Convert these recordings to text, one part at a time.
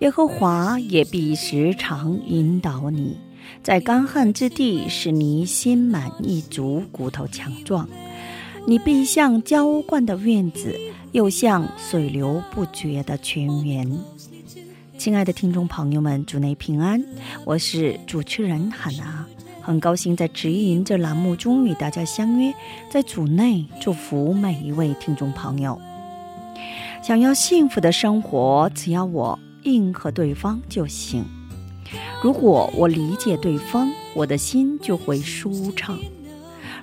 耶和华也必时常引导你，在干旱之地使你心满意足，骨头强壮。你必像浇灌的院子，又像水流不绝的泉源。亲爱的听众朋友们，主内平安，我是主持人海娜，很高兴在直营这栏目中与大家相约，在主内祝福每一位听众朋友。想要幸福的生活，只要我应和对方就行。如果我理解对方，我的心就会舒畅；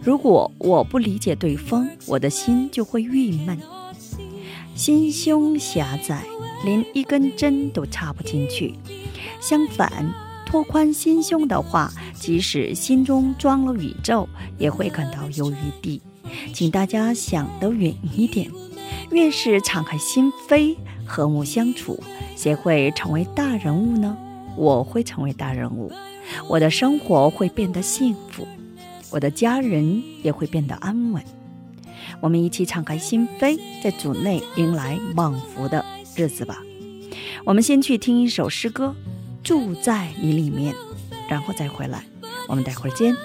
如果我不理解对方，我的心就会郁闷。心胸狭窄，连一根针都插不进去。相反，拓宽心胸的话，即使心中装了宇宙，也会感到有余地。请大家想得远一点。越是敞开心扉、和睦相处，谁会成为大人物呢？我会成为大人物，我的生活会变得幸福，我的家人也会变得安稳。我们一起敞开心扉，在主内迎来蒙福的日子吧。我们先去听一首诗歌，《住在你里面》，然后再回来。我们待会儿见。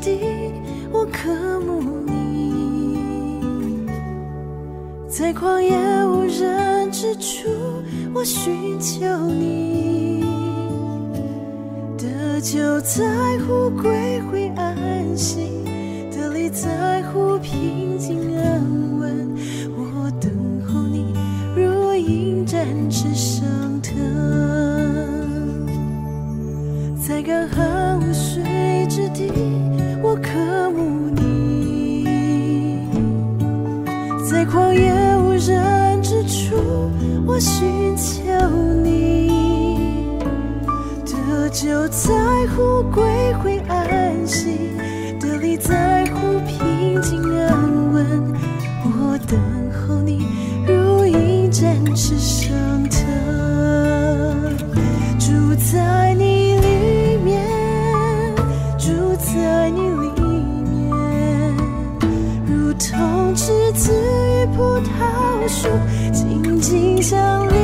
地，我渴慕你；在旷野无人之处，我寻求你。得救在乎归回安息，得力在乎平静安稳。我等候你，如鹰展翅上腾。在干旱无水之地，我渴慕你；在旷野无人之处，我寻求你。得救在乎归回安息，得力在乎平静安稳。我等候你，如鹰展翅同栀子与葡萄树紧紧相连。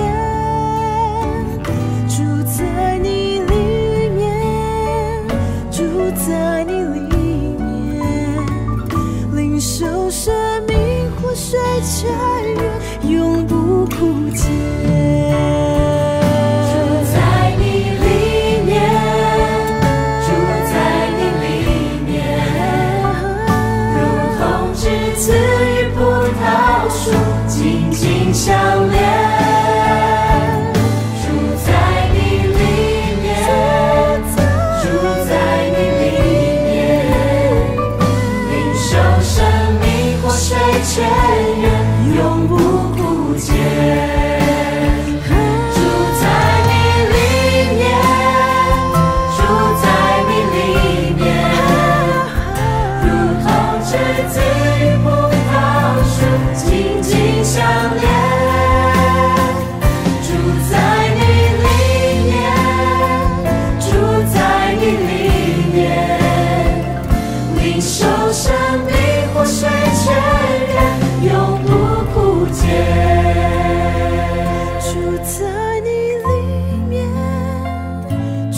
住在你里面，住在你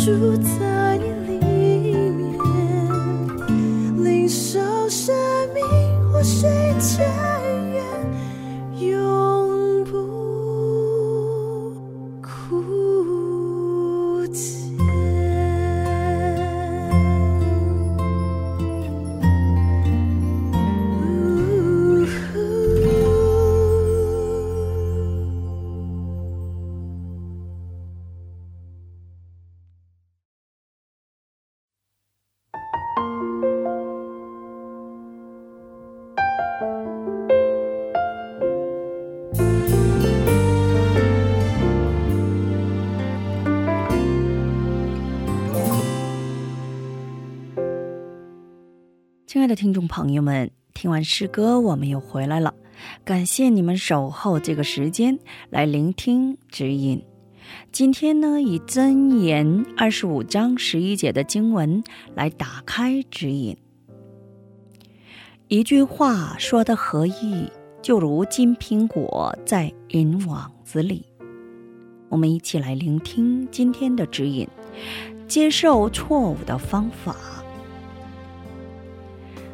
住在你里面，领受生命或睡觉。亲爱的听众朋友们，听完诗歌，我们又回来了。感谢你们守候这个时间来聆听指引。今天呢，以箴言二十五章十一节的经文来打开指引。一句话说的合意，就如金苹果在银网子里。我们一起来聆听今天的指引，接受错误的方法。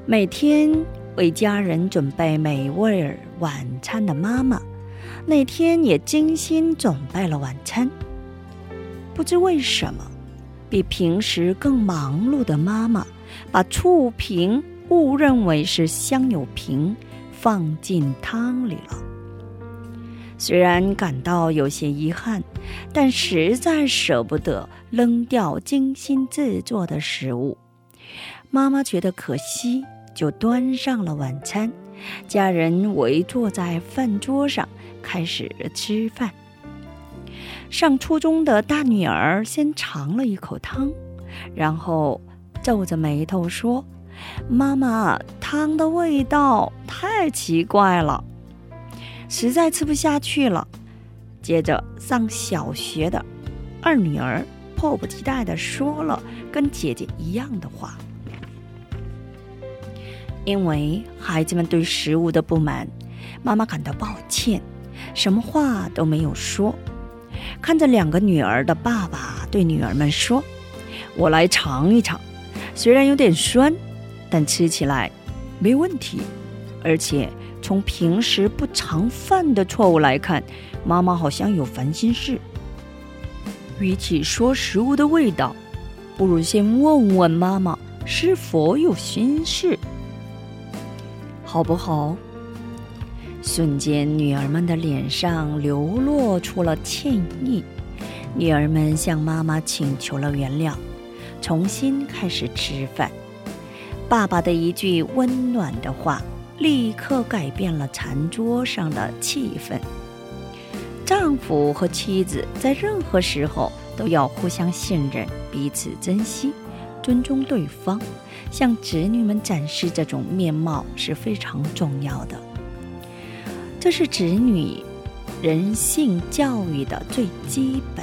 每天为家人准备美味晚餐的妈妈，那天也精心准备了晚餐。不知为什么，比平时更忙碌的妈妈，把醋瓶误认为是香油瓶，放进汤里了。虽然感到有些遗憾，但实在舍不得扔掉精心制作的食物。妈妈觉得可惜。就端上了晚餐，家人围坐在饭桌上开始吃饭。上初中的大女儿先尝了一口汤，然后皱着眉头说：“妈妈，汤的味道太奇怪了，实在吃不下去了。”接着上小学的二女儿迫不及待地说了跟姐姐一样的话。因为孩子们对食物的不满，妈妈感到抱歉，什么话都没有说。看着两个女儿的爸爸对女儿们说：“我来尝一尝，虽然有点酸，但吃起来没问题。而且从平时不常犯的错误来看，妈妈好像有烦心事。与其说食物的味道，不如先问问妈妈是否有心事。”好不好？瞬间，女儿们的脸上流露出了歉意。女儿们向妈妈请求了原谅，重新开始吃饭。爸爸的一句温暖的话，立刻改变了餐桌上的气氛。丈夫和妻子在任何时候都要互相信任，彼此珍惜。尊重对方，向子女们展示这种面貌是非常重要的。这是子女人性教育的最基本，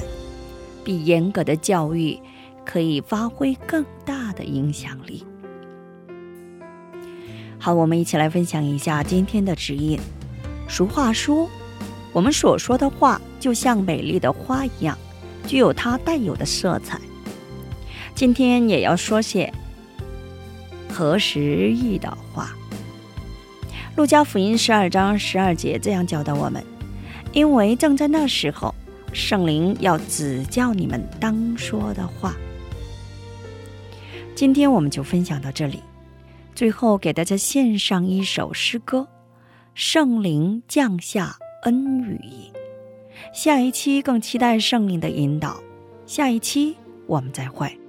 比严格的教育可以发挥更大的影响力。好，我们一起来分享一下今天的指引。俗话说，我们所说的话就像美丽的花一样，具有它带有的色彩。今天也要说些合时宜的话。路加福音十二章十二节这样教导我们：因为正在那时候，圣灵要指教你们当说的话。今天我们就分享到这里。最后给大家献上一首诗歌：圣灵降下恩雨。下一期更期待圣灵的引导。下一期我们再会。